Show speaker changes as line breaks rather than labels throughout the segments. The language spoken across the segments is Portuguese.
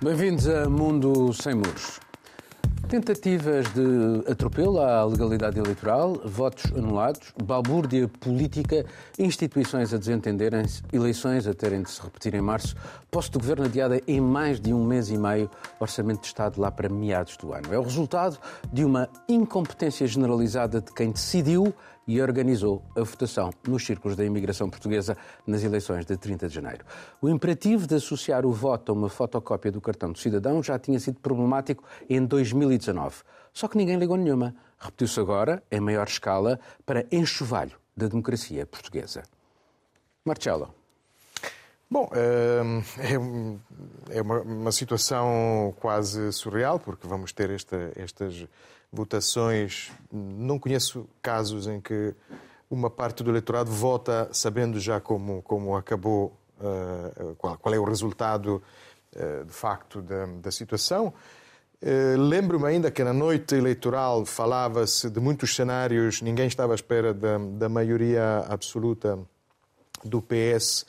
Bem-vindos a Mundo Sem Muros. Tentativas de atropelo à legalidade eleitoral, votos anulados, balbúrdia política, instituições a desentenderem-se, eleições a terem de se repetir em março, posse do governo adiada em mais de um mês e meio, orçamento de Estado lá para meados do ano. É o resultado de uma incompetência generalizada de quem decidiu e organizou a votação nos círculos da imigração portuguesa nas eleições de 30 de janeiro. O imperativo de associar o voto a uma fotocópia do cartão do cidadão já tinha sido problemático em 2019. Só que ninguém ligou nenhuma. Repetiu-se agora, em maior escala, para enxovalho da democracia portuguesa. Marcelo.
Bom, é, é uma, uma, situação quase surreal, porque vamos ter esta, estas votações. Não conheço casos em que uma parte do eleitorado vota sabendo já como, como acabou, uh, qual, qual, é o resultado uh, de facto da, da situação. Uh, Lembro-me ainda que na noite eleitoral falava-se de muitos cenários, ninguém estava à espera da, da maioria absoluta do PS.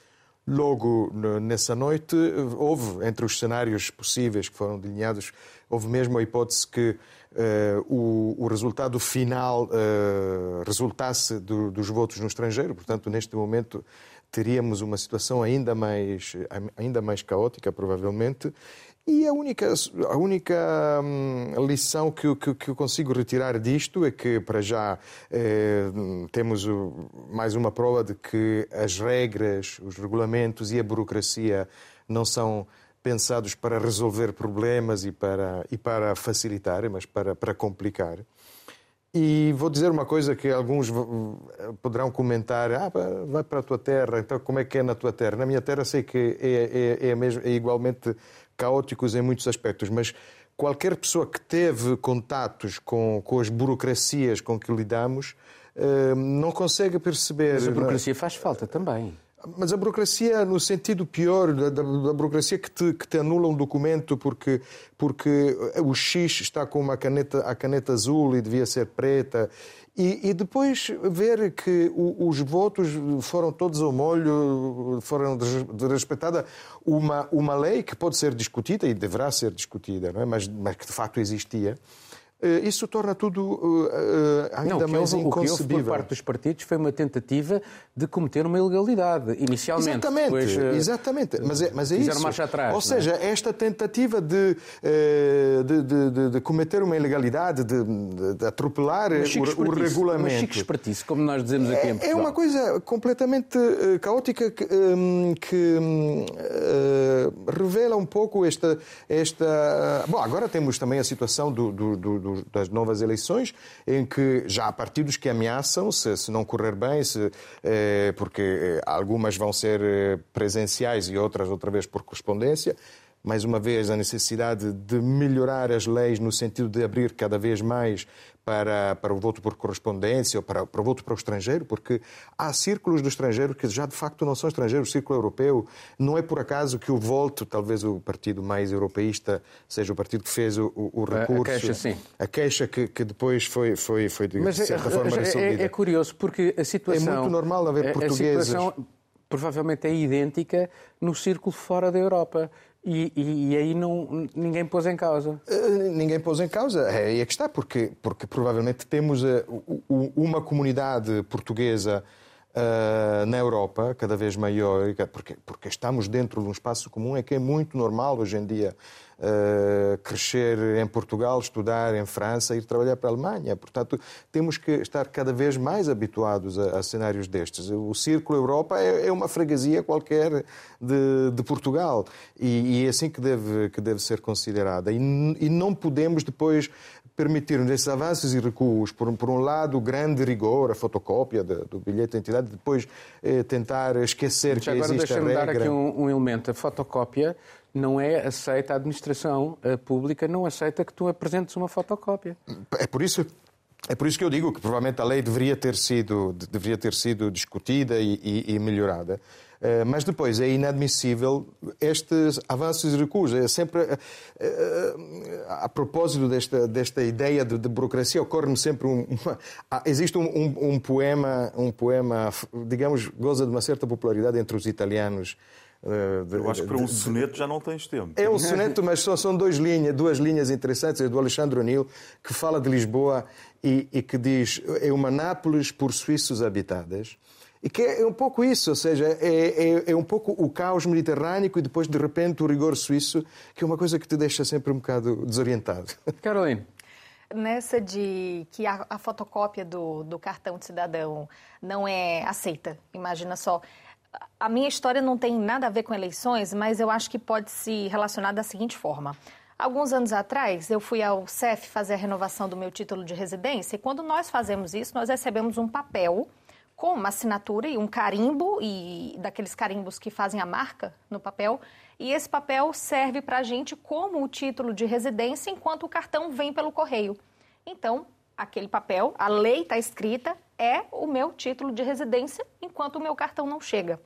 Logo nessa noite, houve, entre os cenários possíveis que foram delineados, houve mesmo a hipótese que uh, o, o, resultado final uh, resultasse do, dos votos no estrangeiro. Portanto, neste momento teríamos uma situação ainda mais, ainda mais caótica, provavelmente. E a única, a única hum, lição que, que, que, eu consigo retirar disto é que, para já, eh, temos mais uma prova de que as regras, os regulamentos e a burocracia não são pensados para resolver problemas e para, e para facilitar, mas para, para complicar. E vou dizer uma coisa que alguns poderão comentar: ah, vai para a tua terra, então como é que é na tua terra? Na minha terra sei que é, é, é, mesmo, é igualmente caóticos em muitos aspectos, mas qualquer pessoa que teve contatos com, com as burocracias com que lidamos eh, não consegue perceber.
Mas a burocracia faz falta também.
Mas a burocracia, no sentido pior, da, da, da burocracia que te, que te, anula um documento porque, porque o X está com uma caneta, a caneta azul e devia ser preta. E, e depois ver que o, os votos foram todos ao molho, foram desrespeitada uma, uma lei que pode ser discutida e deverá ser discutida, é? mas, mas que de facto existia. Eh, isso torna tudo uh, ainda não, mais
houve,
inconcebível.
O que houve por parte dos partidos foi uma tentativa de cometer uma ilegalidade, inicialmente.
Exatamente,
depois,
exatamente. Mas é, mas é isso.
marcha atrás.
Ou seja, é? esta tentativa de, de, de, de, cometer uma ilegalidade, de, de atropelar o, o, regulamento. Uma
chique espertice, como nós dizemos aqui
é,
em Portugal.
É uma coisa completamente caótica que, um, que uh, revela um pouco esta, esta... Bom, agora temos também a situação do, do, do das novas eleições, em que já há partidos que ameaçam, se, se não correr bem, se, eh, porque eh, algumas vão ser eh, presenciais e outras outra vez por correspondência, mais uma vez, a necessidade de melhorar as leis no sentido de abrir cada vez mais para, para o voto por correspondência ou para, para o voto para o estrangeiro, porque há círculos do estrangeiro que já de facto não são estrangeiros. O círculo europeu não é por acaso que o Volto, talvez o partido mais europeísta, seja o partido que fez o, o recurso. A
queixa, sim.
A queixa que, que depois foi, foi, foi de,
Mas
de certa
é,
forma
é, é, curioso, porque a situação.
É muito normal haver portugueses.
A situação provavelmente é idêntica no círculo fora da Europa. E, e, e, aí não, ninguém pôs em causa?
Uh, ninguém pôs em causa. É aí é que está, porque, porque provavelmente temos uh, uma comunidade portuguesa uh, na Europa cada vez maior, porque, porque estamos dentro de um espaço comum, é que é muito normal hoje em dia uh, crescer em Portugal, estudar em França, ir trabalhar para a Alemanha. Portanto, temos que estar cada vez mais habituados a, a cenários destes. O Círculo Europa é, é uma freguesia qualquer de, de Portugal e, e, é assim que deve, que deve ser considerada. E, e não podemos depois permitir esses avanços e recuos, por, por um lado, o grande rigor, a fotocópia de, do bilhete de identidade, depois eh, tentar esquecer Mas que
agora
existe a regra.
Agora deixa-me dar aqui um, um elemento. A fotocópia não é aceita, a administração pública não aceita que tu apresentes uma fotocópia.
É por isso é por isso que eu digo que provavelmente a lei deveria ter sido, deveria ter sido discutida e, e, e melhorada. Uh, mas depois é inadmissível estes avanços e recuos. É sempre, uh, uh, a propósito desta, desta ideia de, de burocracia, ocorre-me sempre um, uma, existe um, um, um, poema, um poema, digamos, goza de uma certa popularidade entre os italianos
de, Eu acho que para um soneto já não tens tempo.
É um soneto, mas só são duas linhas, duas linhas interessantes. É do Alexandre O'Neill, que fala de Lisboa e, e que diz é uma Nápoles por suíços habitadas. E que é um pouco isso, ou seja, é, é, é, um pouco o caos mediterrâneo e depois, de repente, o rigor suíço, que é uma coisa que te deixa sempre um bocado desorientado.
Caroline.
Nessa de que a, a fotocópia do, do cartão de cidadão não é aceita, imagina só. A minha história não tem nada a ver com eleições, mas eu acho que pode se relacionar da seguinte forma. Alguns anos atrás, eu fui ao CEF fazer a renovação do meu título de residência e quando nós fazemos isso, nós recebemos um papel com uma assinatura e um carimbo, e daqueles carimbos que fazem a marca no papel. E esse papel serve para a gente como o título de residência enquanto o cartão vem pelo correio. Então, aquele papel, a lei está escrita, é o meu título de residência enquanto o meu cartão não chega.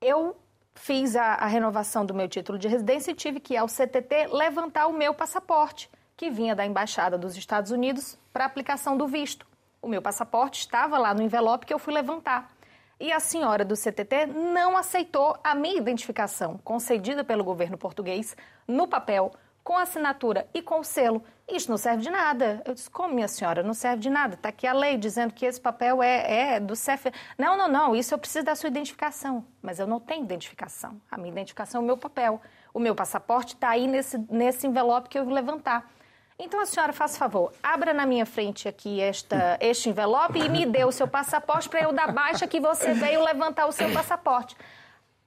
Eu fiz a, a renovação do meu título de residência e tive que ir ao CTT levantar o meu passaporte, que vinha da Embaixada dos Estados Unidos, para aplicação do visto. O meu passaporte estava lá no envelope que eu fui levantar. E a senhora do CTT não aceitou a minha identificação, concedida pelo governo português, no papel, com assinatura e com selo. Isso não serve de nada. Eu disse, como, minha senhora? Não serve de nada. Está aqui a lei dizendo que esse papel é, é do CEF. Não, não, não. Isso eu preciso da sua identificação. Mas eu não tenho identificação. A minha identificação é o meu papel. O meu passaporte está aí nesse, nesse envelope que eu vou levantar. Então a senhora, faz favor, abra na minha frente aqui esta, este envelope e me dê o seu passaporte para eu dar baixa que você veio levantar o seu passaporte.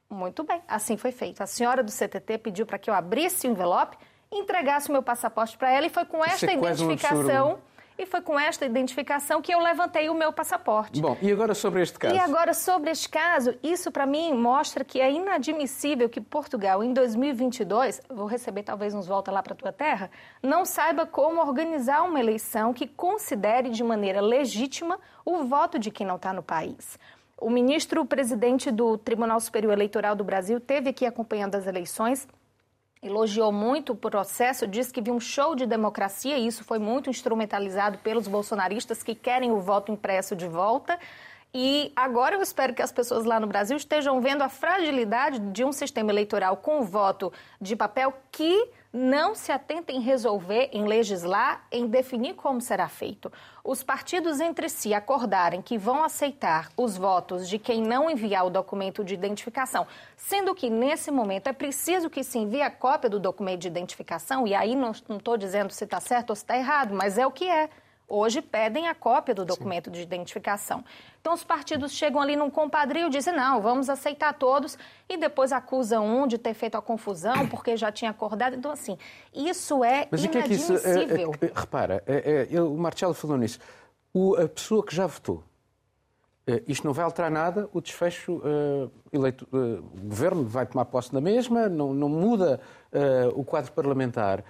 Muito bem, assim foi feito. A senhora do CTT pediu para que eu abrisse o envelope, entregasse o meu passaporte para ela e foi com esta identificação e foi com esta identificação que eu levantei o meu passaporte.
Bom, e agora sobre este caso?
E agora sobre este caso, isso para mim mostra que é inadmissível que Portugal, em 2022, vou receber talvez uns volta lá para tua terra, não saiba como organizar uma eleição que considere de maneira legítima o voto de quem não está no país. O ministro presidente do Tribunal Superior Eleitoral do Brasil teve aqui acompanhando as eleições elogiou muito o processo, disse que viu um show de democracia e isso foi muito instrumentalizado pelos bolsonaristas que querem o voto impresso de volta. E agora eu espero que as pessoas lá no Brasil estejam vendo a fragilidade de um sistema eleitoral com voto de papel que não se atenta em resolver, em legislar, em definir como será feito. Os partidos entre si acordarem que vão aceitar os votos de quem não enviar o documento de identificação, sendo que nesse momento é preciso que se envie a cópia do documento de identificação, e aí não estou dizendo se está certo ou se está errado, mas é o que é hoje pedem a cópia do documento Sim. de identificação. Então, os partidos chegam ali num compadrio e dizem, não, vamos aceitar todos, e depois acusam um de ter feito a confusão porque já tinha acordado. Então, assim, isso é
Mas
inadmissível.
Que é que isso, é, é, repara, é, é, o Marcelo falou nisso. O, a pessoa que já votou, é, isto não vai alterar nada, o desfecho, uh, eleito, uh, o governo vai tomar posse da mesma, não, não muda uh, o quadro parlamentar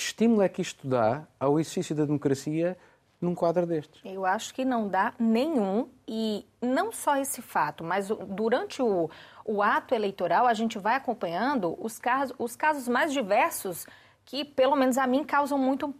que estímulo é que isto dá ao exercício da democracia num quadro destes?
Eu acho que não dá nenhum e não só esse fato, mas durante o, o ato eleitoral a gente vai acompanhando os casos, os casos mais diversos que, pelo menos a mim, causam muito,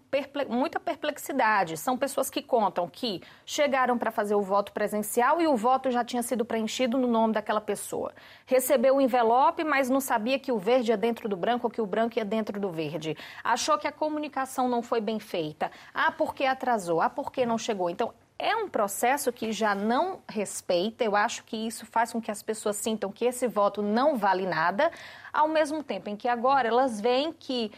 muita perplexidade. São pessoas que contam que chegaram para fazer o voto presencial e o voto já tinha sido preenchido no nome daquela pessoa. Recebeu o envelope, mas não sabia que o verde é dentro do branco ou que o branco é dentro do verde. Achou que a comunicação não foi bem feita. Ah, porque atrasou? Ah, porque não chegou? Então, é um processo que já não respeita. Eu acho que isso faz com que as pessoas sintam que esse voto não vale nada, ao mesmo tempo em que agora elas veem que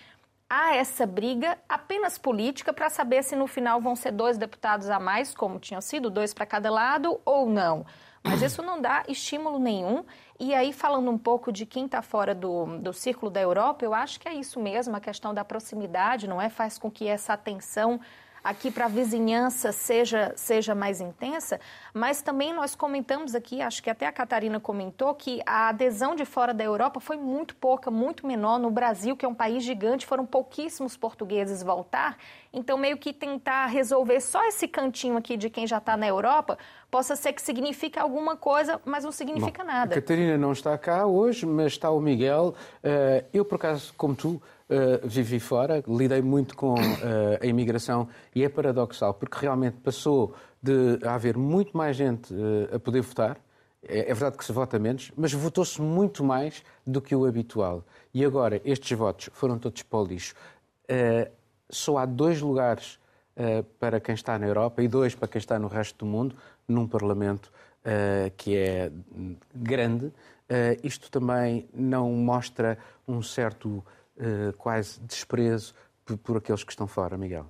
há essa briga apenas política para saber se no final vão ser dois deputados a mais, como tinham sido, dois para cada lado, ou não. Mas isso não dá estímulo nenhum. E aí, falando um pouco de quem está fora do, do círculo da Europa, eu acho que é isso mesmo, a questão da proximidade, não é? Faz com que essa atenção aqui para a vizinhança seja, seja mais intensa, mas também nós comentamos aqui, acho que até a Catarina comentou, que a adesão de fora da Europa foi muito pouca, muito menor. No Brasil, que é um país gigante, foram pouquíssimos portugueses voltar. Então, meio que tentar resolver só esse cantinho aqui de quem já está na Europa, possa ser que signifique alguma coisa, mas não significa
Bom,
nada.
A Catarina não está cá hoje, mas está o Miguel. Eh, eu, por acaso, como tu, Uh, vivi fora, lidei muito com uh, a imigração e é paradoxal, porque realmente passou de haver muito mais gente uh, a poder votar É, é verdade que se vota menos, mas votou-se muito mais do que o habitual. E agora, estes votos foram todos para o lixo. Só há dois lugares para quem está na Europa e dois para quem está no resto do mundo, num Parlamento que é grande. isto também não mostra um certo quase desprezo por, aqueles que estão fora, Miguel?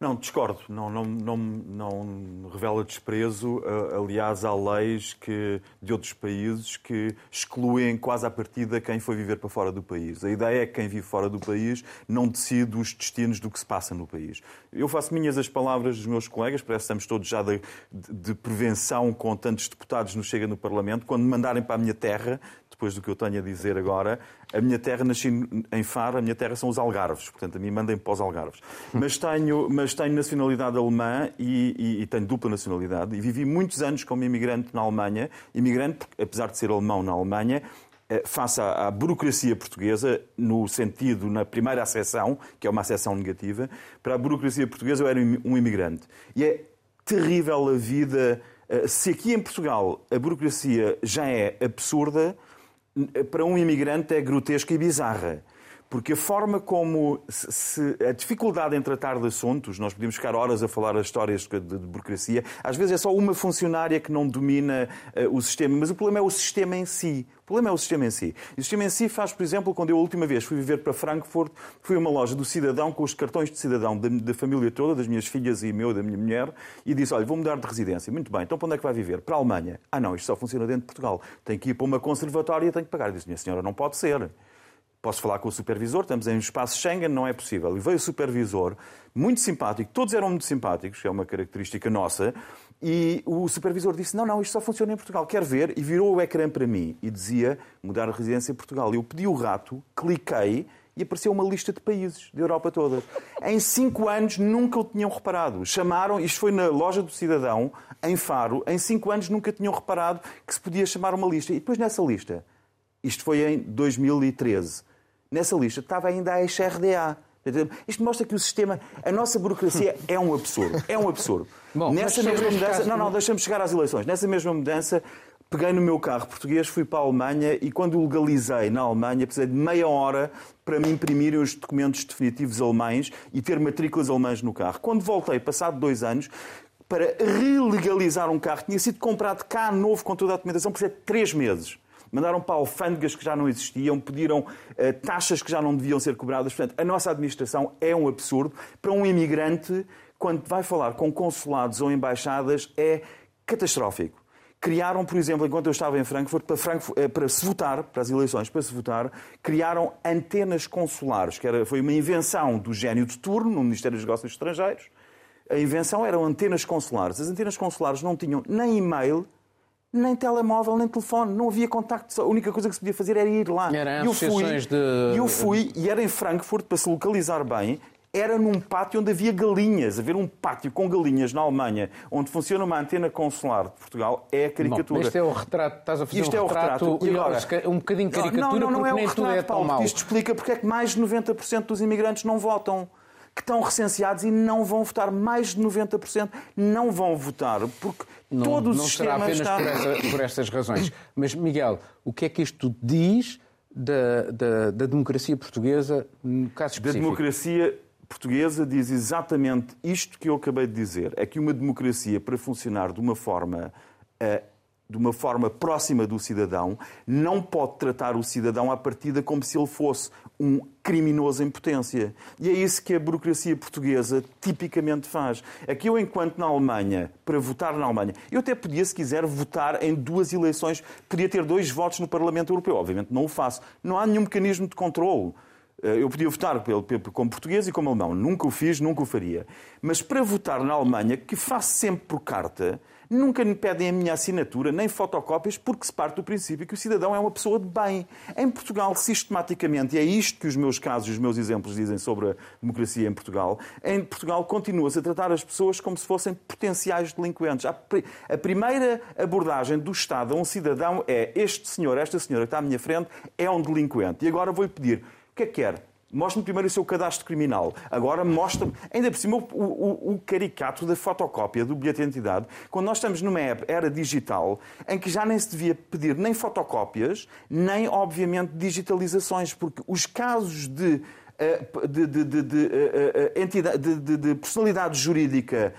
Não, discordo. Não, não, não, não revela desprezo. Aliás, há leis que, de outros países que excluem quase à partida quem foi viver para fora do país. A ideia é que quem vive fora do país não decide os destinos do que se passa no país. Eu faço minhas as palavras dos meus colegas, parece que estamos todos já de, de prevenção com tantos deputados nos chega no Parlamento. Quando me mandarem para a minha terra, depois do que eu tenho a dizer agora, a minha terra, nasci em Faro, a minha terra são os Algarves, portanto, a mim mandem para os Algarves. Mas tenho, mas tenho nacionalidade alemã e, e, e, tenho dupla nacionalidade e vivi muitos anos como imigrante na Alemanha, imigrante, apesar de ser alemão na Alemanha, eh, face à, à, burocracia portuguesa, no sentido, na primeira acessão, que é uma acessão negativa, para a burocracia portuguesa eu era um imigrante. E é terrível a vida. Eh, se aqui em Portugal a burocracia já é absurda, para um imigrante é grotesca e bizarra. Porque a forma como se, a dificuldade em tratar de assuntos, nós podemos ficar horas a falar as histórias de, de, burocracia, às vezes é só uma funcionária que não domina uh, o sistema, mas o problema é o sistema em si. O problema é o sistema em si. E o sistema em si faz, por exemplo, quando eu a última vez fui viver para Frankfurt, fui a uma loja do cidadão com os cartões de cidadão da, da família toda, das minhas filhas e meu, da minha mulher, e disse: Olha, vou mudar de residência. Muito bem, então para onde é que vai viver? Para a Alemanha. Ah, não, isto só funciona dentro de Portugal. Tem que ir para uma conservatória e tem que pagar. Eu disse: Minha senhora, não pode ser. Posso falar com o supervisor, estamos em um espaço Schengen, não é possível. E veio o supervisor, muito simpático, todos eram muito simpáticos, é uma característica nossa, e o supervisor disse: Não, não, isto só funciona em Portugal, quer ver? E virou o ecrã para mim e dizia: Mudar a residência em Portugal. Eu pedi o rato, cliquei e apareceu uma lista de países da Europa toda. Em cinco anos nunca o tinham reparado. Chamaram, isto foi na loja do cidadão, em Faro, em cinco anos nunca tinham reparado que se podia chamar uma lista. E depois nessa lista, isto foi em 2013 nessa lista estava ainda a ex-RDA. Isto mostra que o sistema, a nossa burocracia é um absurdo. É um absurdo. Bom, Nessa mesma mudança. Caso... Não, não, deixa-me chegar às eleições. Nessa mesma mudança, peguei no meu carro português, fui para a Alemanha e quando o legalizei na Alemanha, precisei de meia hora para me imprimirem os documentos definitivos alemães e ter matrículas alemãs no carro. Quando voltei, passado dois anos, para relegalizar um carro, tinha sido comprado cá novo com toda a documentação, precisei de três meses mandaram para alfândegas que já não existiam, pediram uh, taxas que já não deviam ser cobradas. Portanto, a nossa administração é um absurdo. Para um imigrante, quando vai falar com consulados ou embaixadas, é catastrófico. Criaram, por exemplo, enquanto eu estava em Frankfurt, para, Frankfurt, eh, para se votar, para as eleições, para se votar, criaram antenas consulares, que era, foi uma invenção do gênio de turno no Ministério dos Negócios Estrangeiros. A invenção eram antenas consulares. As antenas consulares não tinham nem e-mail, nem telemóvel, nem telefone, não havia contacto. A única coisa que se podia fazer era ir lá.
Era eu fui, de...
eu fui e era em Frankfurt para se localizar bem. Era num pátio onde havia galinhas. Haver um pátio com galinhas na Alemanha, onde funciona uma antena consular de Portugal, é a caricatura.
Bom, este é o retrato, estás a fazer
isto
um
é
retrato,
o retrato. E
agora, um bocadinho caricatura,
não, não, não
é
o
nem
retrato,
é
Paulo. Isto explica porque é que mais de 90% dos imigrantes não votam que estão recenseados e não vão votar. Mais de 90% não vão votar, porque
não,
todo o
não
sistema
será apenas
está...
por, essa, por estas razões. Mas, Miguel, o que é que isto diz da, da, da democracia portuguesa no caso específico?
Da democracia portuguesa diz exatamente isto que eu acabei de dizer. É que uma democracia, para funcionar de uma forma uh, de uma forma próxima do cidadão, não pode tratar o cidadão à partida como se ele fosse um criminoso em potência. E é isso que a burocracia portuguesa tipicamente faz. Aqui eu, enquanto na Alemanha, para votar na Alemanha, eu até podia, se quiser, votar em duas eleições, podia ter dois votos no Parlamento Europeu. Obviamente não o faço. Não há nenhum mecanismo de controle. Eh, eu podia votar como português e como alemão. Nunca o fiz, nunca o faria. Mas para votar na Alemanha, que faço sempre por carta, nunca me pedem a minha assinatura, nem fotocópias, porque se parte do princípio que o cidadão é uma pessoa de bem. Em Portugal, sistematicamente, e é isto que os meus casos, os meus exemplos dizem sobre a democracia em Portugal, em Portugal continua-se a tratar as pessoas como se fossem potenciais delinquentes. A primeira abordagem do Estado a um cidadão é este senhor, esta senhora que está à minha frente, é um delinquente. E agora vou-lhe pedir, o que é que quer? Mostre-me primeiro o seu cadastro criminal. Agora mostra-me, ainda por cima, o, o, o, caricato da fotocópia do bilhete de identidade, quando nós estamos numa era digital em que já nem se devia pedir nem fotocópias, nem, obviamente, digitalizações, porque os casos de eh, de, de, de, de, eh, entidade, de, de personalidade jurídica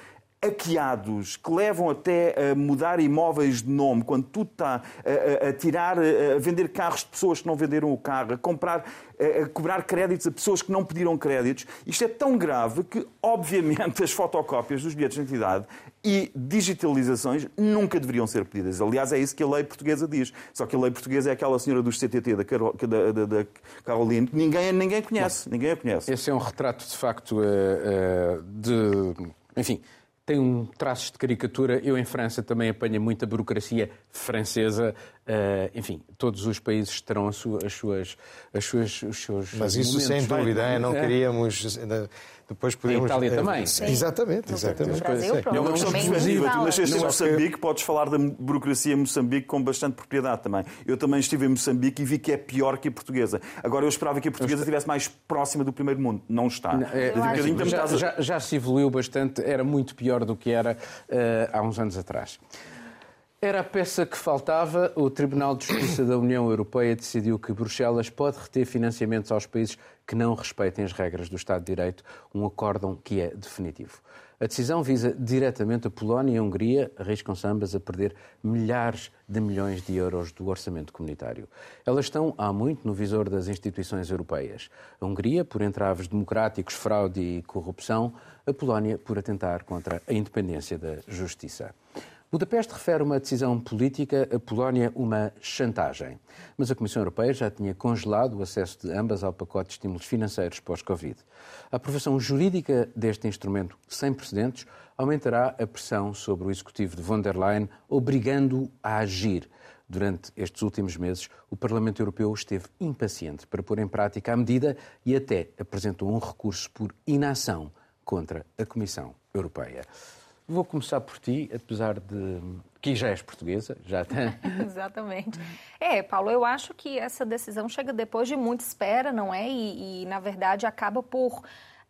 hackeados que levam até a mudar imóveis de nome, quando tudo está a, a, tirar, a vender carros de pessoas que não venderam o carro, a comprar, a, a cobrar créditos a pessoas que não pediram créditos. Isto é tão grave que, obviamente, as fotocópias dos bilhetes de identidade e digitalizações nunca deveriam ser pedidas. Aliás, é isso que a lei portuguesa diz. Só que a lei portuguesa é aquela senhora dos CTT, da, Carol, da, da, da Caroline, que ninguém, ninguém conhece. Ninguém a conhece.
Esse é um retrato, de facto, uh, uh, de... Enfim, tem um traços de caricatura. Eu, em França, também apanho muita burocracia francesa. Uh, enfim, todos os países terão as suas, as suas, as suas, os seus.
Mas isso, sem dúvida, não queríamos depois podemos...
A Itália também.
Sim. Exatamente, exatamente.
Brasil,
é uma questão perspectiva. Tu nasceste em Moçambique, podes falar da burocracia em Moçambique com bastante propriedade também. Eu também estive em Moçambique e vi que é pior que a portuguesa. Agora, eu esperava que a portuguesa estivesse mais próxima do primeiro mundo. Não está. Não,
é, já, já, já, se evoluiu bastante, era muito pior do que era uh, há uns anos atrás. Era a peça que faltava. O Tribunal de Justiça da União Europeia decidiu que Bruxelas pode reter financiamentos aos países que não respeitem as regras do Estado de Direito, um acórdão que é definitivo. A decisão visa diretamente a Polónia e a Hungria, arriscam-se ambas a perder milhares de milhões de euros do orçamento comunitário. Elas estão há muito no visor das instituições europeias. A Hungria, por entraves democráticos, fraude e corrupção, a Polónia, por atentar contra a independência da justiça. Budapeste refere uma decisão política, a Polónia uma chantagem. Mas a Comissão Europeia já tinha congelado o acesso de ambas ao pacote de estímulos financeiros pós-Covid. A aprovação jurídica deste instrumento sem precedentes aumentará a pressão sobre o executivo de von der Leyen, obrigando-o a agir. Durante estes últimos meses, o Parlamento Europeu esteve impaciente para pôr em prática a medida e até apresentou um recurso por inação contra a Comissão Europeia. Vou começar por ti, apesar de que já és portuguesa, já.
Exatamente. É, Paulo, eu acho que essa decisão chega depois de muita espera, não é? E, e na verdade, acaba por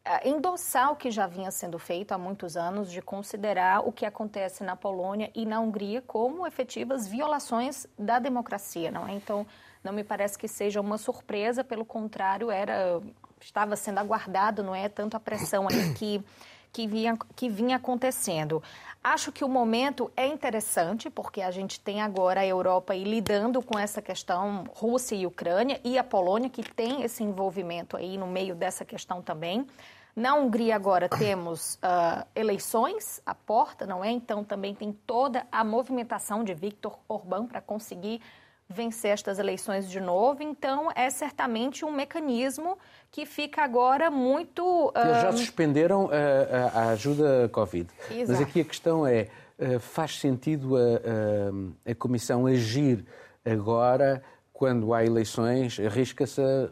eh, endossar o que já vinha sendo feito há muitos anos, de considerar o que acontece na Polônia e na Hungria como efetivas violações da democracia, não é? Então, não me parece que seja uma surpresa, pelo contrário, era estava sendo aguardado, não é? Tanto a pressão aí que que vinha, que vinha acontecendo. Acho que o momento é interessante, porque a gente tem agora a Europa lidando com essa questão Rússia e Ucrânia, e a Polônia, que tem esse envolvimento aí no meio dessa questão também. Na Hungria agora temos uh, eleições à porta, não é? Então também tem toda a movimentação de Viktor Orbán para conseguir vencer estas eleições de novo. Então, é certamente um mecanismo que fica agora muito.
Eles já suspenderam a, a, ajuda Covid. Exato. Mas aqui a questão é: eh, faz sentido a, a, Comissão agir agora, quando há eleições? Arrisca-se a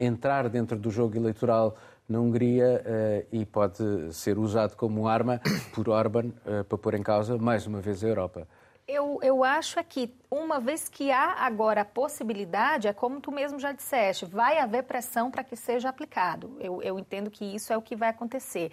entrar dentro do jogo eleitoral na Hungria uh, e pode ser usado como arma por Orban uh, para pôr em causa mais uma vez a Europa.
Eu, eu acho é que, uma vez que há agora a possibilidade, é como tu mesmo já disseste, vai haver pressão para que seja aplicado. Eu, eu entendo que isso é o que vai acontecer.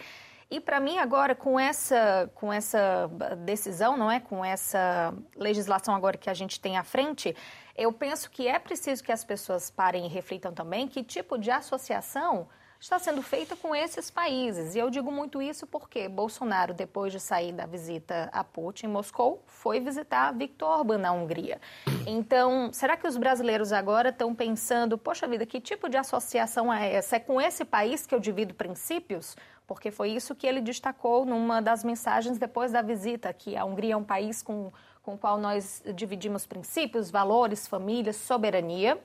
E para mim agora com essa com essa decisão, não é, com essa legislação agora que a gente tem à frente, eu penso que é preciso que as pessoas parem e reflitam também que tipo de associação está sendo feita com esses países. E eu digo muito isso porque Bolsonaro, depois de sair da visita a Putin em Moscou, foi visitar Viktor Orbán na Hungria. Então, será que os brasileiros agora estão pensando, poxa vida, que tipo de associação é essa? É com esse país que eu divido princípios? Porque foi isso que ele destacou numa das mensagens depois da visita, que a Hungria é um país com, com o qual nós dividimos princípios, valores, família, soberania.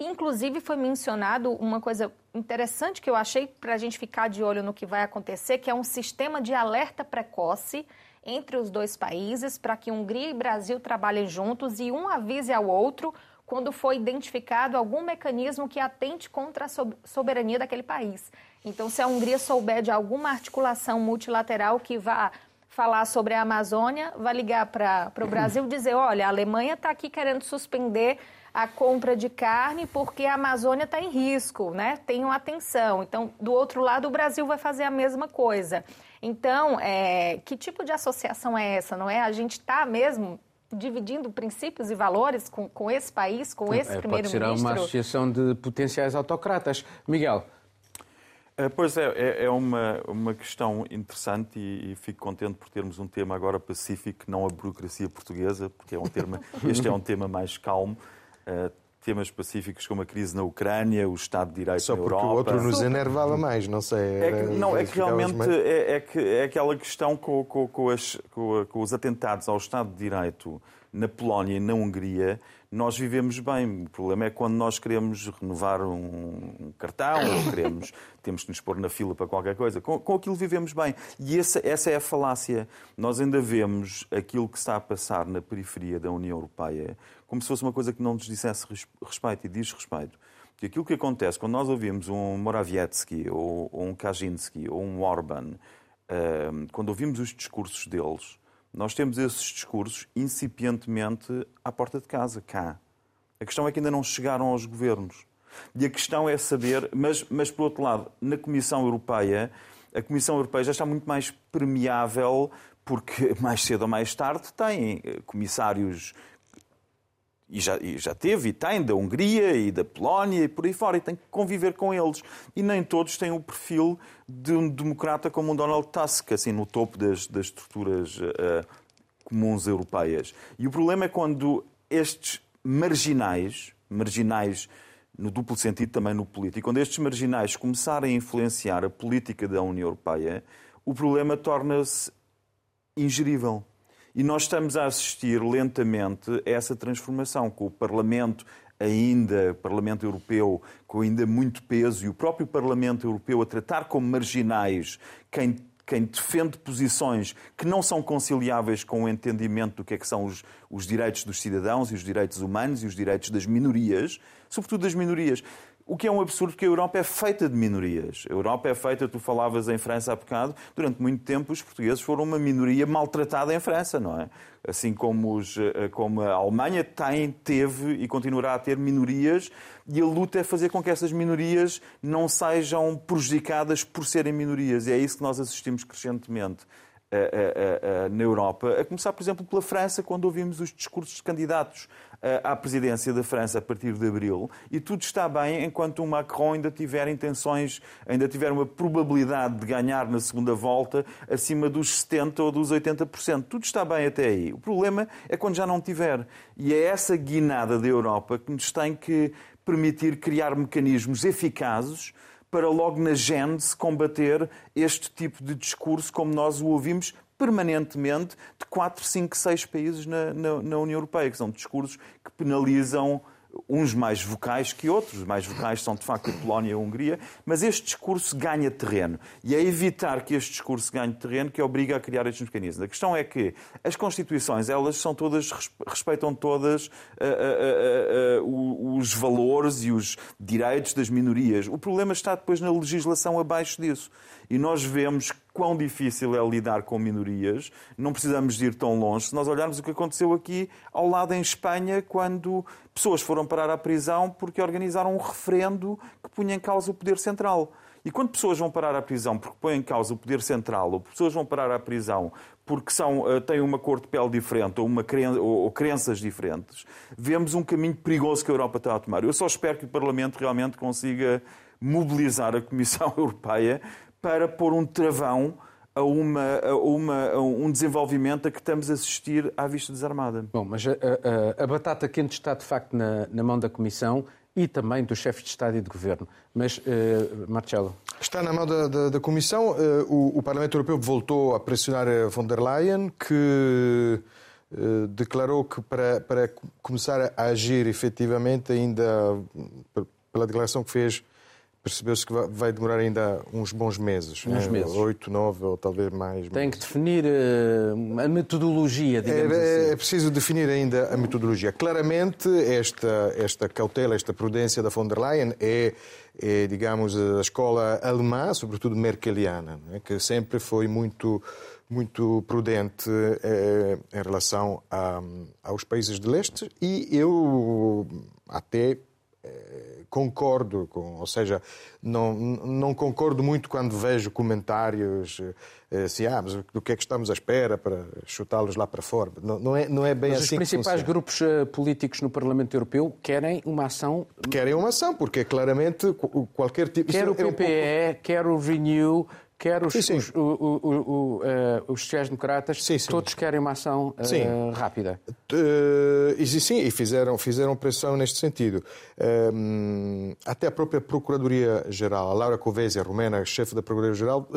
Inclusive, foi mencionado uma coisa interessante que eu achei para a gente ficar de olho no que vai acontecer, que é um sistema de alerta precoce entre os dois países para que Hungria e Brasil trabalhem juntos e um avise ao outro quando for identificado algum mecanismo que atente contra a soberania daquele país. Então, se a Hungria souber de alguma articulação multilateral que vá falar sobre a Amazônia, vai ligar para o Brasil e dizer: olha, a Alemanha está aqui querendo suspender a compra de carne porque a Amazônia está em risco, né? Tenham atenção. Então, do outro lado, o Brasil vai fazer a mesma coisa. Então, é, que tipo de associação é essa, não é? A gente está mesmo dividindo princípios e valores com, com esse país, com esse
é,
primeiro-ministro?
Pode ser uma associação de potenciais autocratas. Miguel.
Eh, pois é, é, é uma, uma questão interessante e, e, fico contente por termos um tema agora pacífico, não a burocracia portuguesa, porque é um tema, este é um tema mais calmo. Temas pacíficos como a crise na Ucrânia, o Estado de Direito
Só
na Europa.
Só porque o outro nos enervava mais, não sei.
É que, não, é que realmente mais... é, é, que, é aquela questão com, com, com, as, com, com os atentados ao Estado de Direito na Polónia e na Hungria, nós vivemos bem. O problema é quando nós queremos renovar um cartão ou queremos, temos que nos pôr na fila para qualquer coisa. Com, com aquilo vivemos bem. E essa, essa é a falácia. Nós ainda vemos aquilo que está a passar na periferia da União Europeia como se fosse uma coisa que não nos dissesse respeito e diz respeito. Porque aquilo que acontece quando nós ouvimos um Morawiecki ou, um Kaczynski ou um Orban, ehm, quando ouvimos os discursos deles, nós temos esses discursos incipientemente à porta de casa, cá. A questão é que ainda não chegaram aos governos. E a questão é saber, mas, mas por outro lado, na Comissão Europeia, a Comissão Europeia já está muito mais permeável, porque mais cedo ou mais tarde tem eh, comissários e já, e já teve e tem da Hungria e da Polónia e por aí fora, e tem que conviver com eles. E nem todos têm o perfil de um democrata como um Donald Tusk, assim, no topo das, das estruturas uh, comuns europeias. E o problema é quando estes marginais, marginais no duplo sentido também no político, quando estes marginais começarem a influenciar a política da União Europeia, o problema torna-se ingerível. E nós estamos a assistir lentamente a essa transformação, com o Parlamento ainda, o Parlamento Europeu, com ainda muito peso, e o próprio Parlamento Europeu a tratar como marginais quem quem defende posições que não são conciliáveis com o entendimento do que, é que são os, os, direitos dos cidadãos e os direitos humanos e os direitos das minorias, sobretudo das minorias. O que é um absurdo, porque a Europa é feita de minorias. A Europa é feita, tu falavas em França há bocado, durante muito tempo os portugueses foram uma minoria maltratada em França, não é? Assim como, os, eh, como a Alemanha tem, teve e continuará a ter minorias, e a luta é fazer com que essas minorias não sejam prejudicadas por serem minorias. E é isso que nós assistimos crescentemente na Europa, a começar, por exemplo, pela França, quando ouvimos os discursos de candidatos à presidência da França a partir de abril, e tudo está bem enquanto o Macron ainda tiver intenções, ainda tiver uma probabilidade de ganhar na segunda volta acima dos 70% ou dos 80%. Tudo está bem até aí. O problema é quando já não tiver. E é essa guinada da Europa que nos tem que permitir criar mecanismos eficazes para logo na gênese combater este tipo de discurso como nós o ouvimos permanentemente de 4, 5, 6 países na, na, na União Europeia, que são discursos que penalizam uns mais vocais que outros. Os mais vocais são, de facto, a Polónia e a Hungria, mas este discurso ganha terreno. E é evitar que este discurso ganhe terreno que obriga a criar estes mecanismos. A questão é que as Constituições, elas são todas, respeitam todas uh, uh, uh, os valores e os direitos das minorias. O problema está depois na legislação abaixo disso. E nós vemos quão difícil é lidar com minorias. Não precisamos ir tão longe. Se nós olharmos o que aconteceu aqui ao lado em Espanha, quando pessoas foram parar à prisão porque organizaram um referendo que punha em causa o poder central. E quando pessoas vão parar à prisão porque põem em causa o poder central, ou pessoas vão parar à prisão porque são, eh, têm uma cor de pele diferente ou, uma crença, ou, crenças diferentes, vemos um caminho perigoso que a Europa está a tomar. Eu só espero que o Parlamento realmente consiga mobilizar a Comissão Europeia para pôr um travão a, uma, a, uma, a um desenvolvimento a que estamos a assistir à vista desarmada.
Bom, mas a, a, a batata quente está de facto na, na, mão da Comissão e também dos chefes de Estado e de Governo. Mas, uh, Marcelo.
Está na mão da, da, da Comissão. Uh, o, o, Parlamento Europeu voltou a pressionar a von der Leyen, que uh, declarou que para, para começar a agir efetivamente, ainda pela declaração que fez percebeu-se que vai demorar ainda uns bons meses.
Uns né? meses.
Oito, nove ou talvez mais.
Tem meses. que definir uh, a metodologia, digamos
é,
assim.
É preciso definir ainda a metodologia. Claramente, esta, esta cautela, esta prudência da von der Leyen é, é digamos, a escola alemã, sobretudo merkeliana, né? que sempre foi muito muito prudente eh, em relação a, aos países de leste e eu até concordo com, ou seja, não, não concordo muito quando vejo comentários eh, assim, ah, mas do que é que estamos à espera para chutá-los lá para fora? Não, não, é, não é bem
mas
assim
os principais grupos uh, políticos no Parlamento Europeu querem uma ação...
Querem uma ação, porque é claramente qualquer tipo...
Quer o PPE, é um pouco... quer o Renew, quer os, sim, sim. os, o, o, uh, os sociais-democratas, todos querem uma ação uh, rápida.
Uh, e sim, e fizeram, fizeram pressão neste sentido. até a própria Procuradoria-Geral, a Laura Covesi, a romena, chefe da Procuradoria-Geral,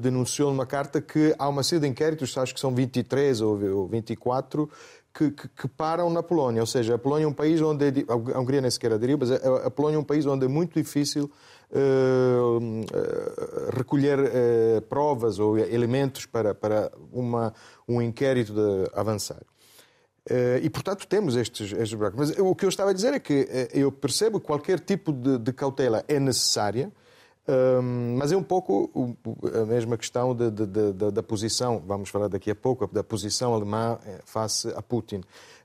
denunciou numa carta que há uma série de inquéritos, acho que são 23 ou 24, que, que, que, param na Polónia. Ou seja, a Polónia é um país onde. A Hungria nem sequer aderiu, mas a, a Polónia é um país onde é muito difícil recolher uh, provas ou elementos para, para uma, um inquérito avançar. e, portanto, temos estes, estes buracos. Mas o que eu estava a dizer é que eu percebo que qualquer tipo de, de cautela é necessária, um, mas é um pouco a mesma questão de, de, da posição, vamos falar daqui a pouco, da posição alemã eh, face a Putin,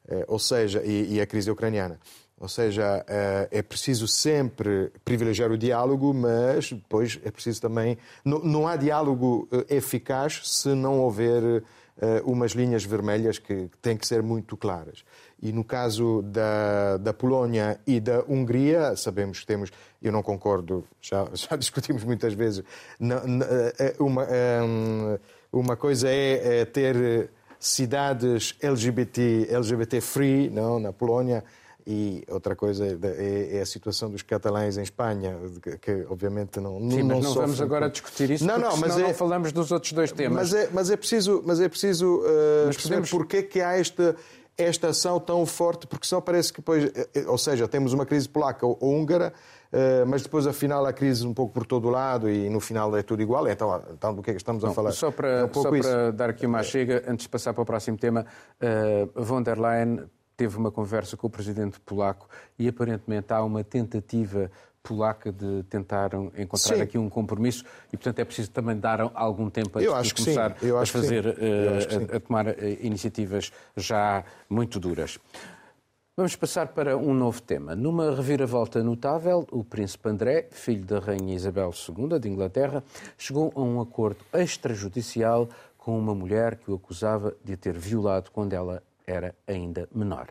eh, ou seja, e, e a crise ucraniana. Ou seja, eh, é preciso sempre privilegiar o diálogo, mas depois é preciso também. Não, há diálogo eficaz se não houver umas linhas vermelhas que têm que ser muito claras. E no caso da, da Polónia e da Hungria, sabemos que temos, eu não concordo, já, já discutimos muitas vezes, eh, uma, eh, uma coisa é, é ter cidades LGBT, LGBT free não, na Polónia, e outra coisa é, é, a situação dos catalães em Espanha, que, obviamente não
Sim,
não,
mas não vamos agora discutir isso, não, não, mas é, não falamos dos outros dois temas.
Mas é, mas é preciso, mas é preciso uh, mas perceber podemos... porque é que há esta esta ação tão forte, porque só parece que depois, eh, eh, ou seja, temos uma crise polaca ou húngara, mas depois afinal há crise um pouco por todo o lado e no final é tudo igual. Então, então do que é que estamos a falar?
Só para, é um só para dar aqui uma chega, antes de passar para o próximo tema, uh, von der Leyen teve uma conversa com o presidente polaco e aparentemente há uma tentativa polaca de tentar encontrar sim. aqui um compromisso e, portanto, é preciso também dar algum tempo de começar a fazer, uh, a, a, tomar uh, iniciativas já muito duras. Vamos passar para um novo tema. Numa reviravolta notável, o príncipe André, filho da rainha Isabel II de Inglaterra, chegou a um acordo extrajudicial com uma mulher que o acusava de a ter violado quando ela era ainda menor.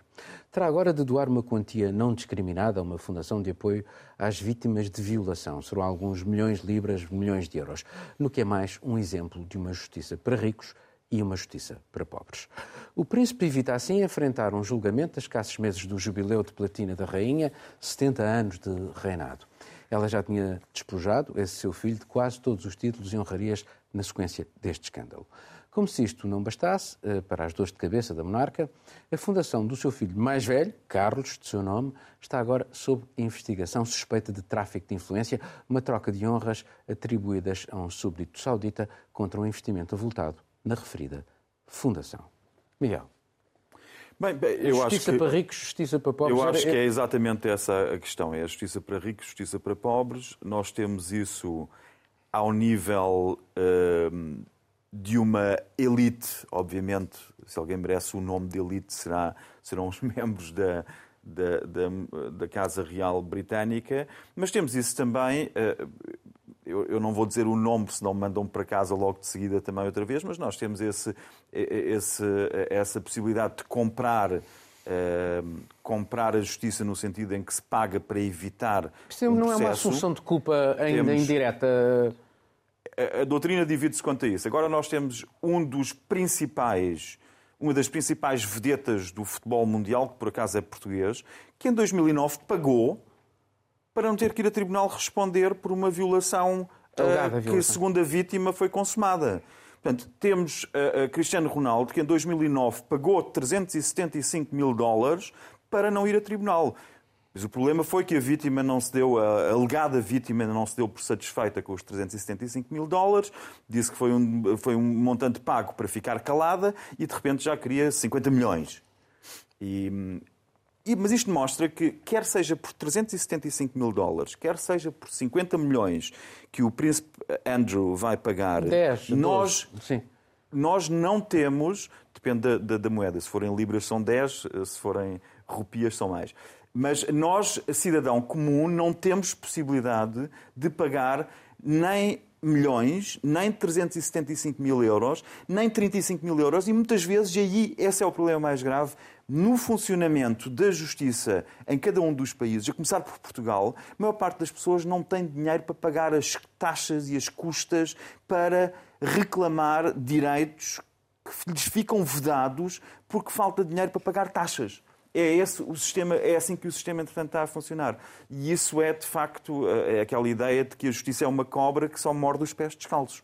Terá agora de doar uma quantia não discriminada a uma fundação de apoio às vítimas de violação. Serão alguns milhões de libras, milhões de euros, no que é mais um exemplo de uma justiça para ricos e uma justiça para pobres. O príncipe evita assim enfrentar um julgamento a escassos meses do jubileu de platina da rainha, 70 anos de reinado. Ela já tinha despojado esse seu filho de quase todos os títulos e honrarias na sequência deste escândalo. Como se isto não bastasse, eh, para as dores de cabeça da monarca, a fundação do seu filho mais velho, Carlos, de seu nome, está agora sob investigação suspeita de tráfico de influência, uma troca de honras atribuídas a um súbdito saudita contra um investimento avultado na referida fundação. Miguel.
Bem, bem,
justiça
que,
para ricos, justiça para pobres.
Eu acho que é exatamente essa a questão. É a justiça para ricos, justiça para pobres. Nós temos isso ao nível uh, de uma elite, obviamente, se alguém merece o nome de elite, será, serão os membros da, da, da, da, Casa Real Britânica, mas temos isso também. Eh, eu, eu, não vou dizer o nome, senão me mandam para casa logo de seguida também outra vez, mas nós temos esse, esse, essa possibilidade de comprar. Uh, comprar a justiça no sentido em que se paga para evitar.
Isto um não processo. é uma assunção de culpa ainda temos... indireta
a, doutrina divide-se quanto a isso. Agora nós temos um dos principais, uma das principais vedetas do futebol mundial, que por acaso é português, que em 2009 pagou para não ter que ir a tribunal responder por uma violação, uh, que, segundo a vítima, foi consumada. Portanto, temos uh, Cristiano Ronaldo, que em 2009 pagou 375 mil dólares para não ir a tribunal. Mas o problema foi que a vítima não se deu, a alegada vítima não se deu por satisfeita com os 375 mil dólares, disse que foi um, foi um montante pago para ficar calada e de repente já queria 50 milhões. E, e, mas isto mostra que, quer seja por 375 mil dólares, quer seja por 50 milhões que o príncipe Andrew vai pagar,
10,
nós. 12,
sim
nós não temos, depende da, da, da, moeda, se forem libras são 10, se forem rupias são mais. Mas nós, cidadão comum, não temos possibilidade de pagar nem milhões, nem 375 mil euros, nem 35 mil euros, e muitas vezes, e aí esse é o problema mais grave, no funcionamento da justiça em cada um dos países, a começar por Portugal, a maior parte das pessoas não tem dinheiro para pagar as taxas e as custas para reclamar direitos que lhes ficam vedados porque falta dinheiro para pagar taxas. É, esse o sistema, é assim que o sistema, entretanto, está a funcionar. E isso é, de facto, é aquela ideia de que a justiça é uma cobra que só morde os pés descalços.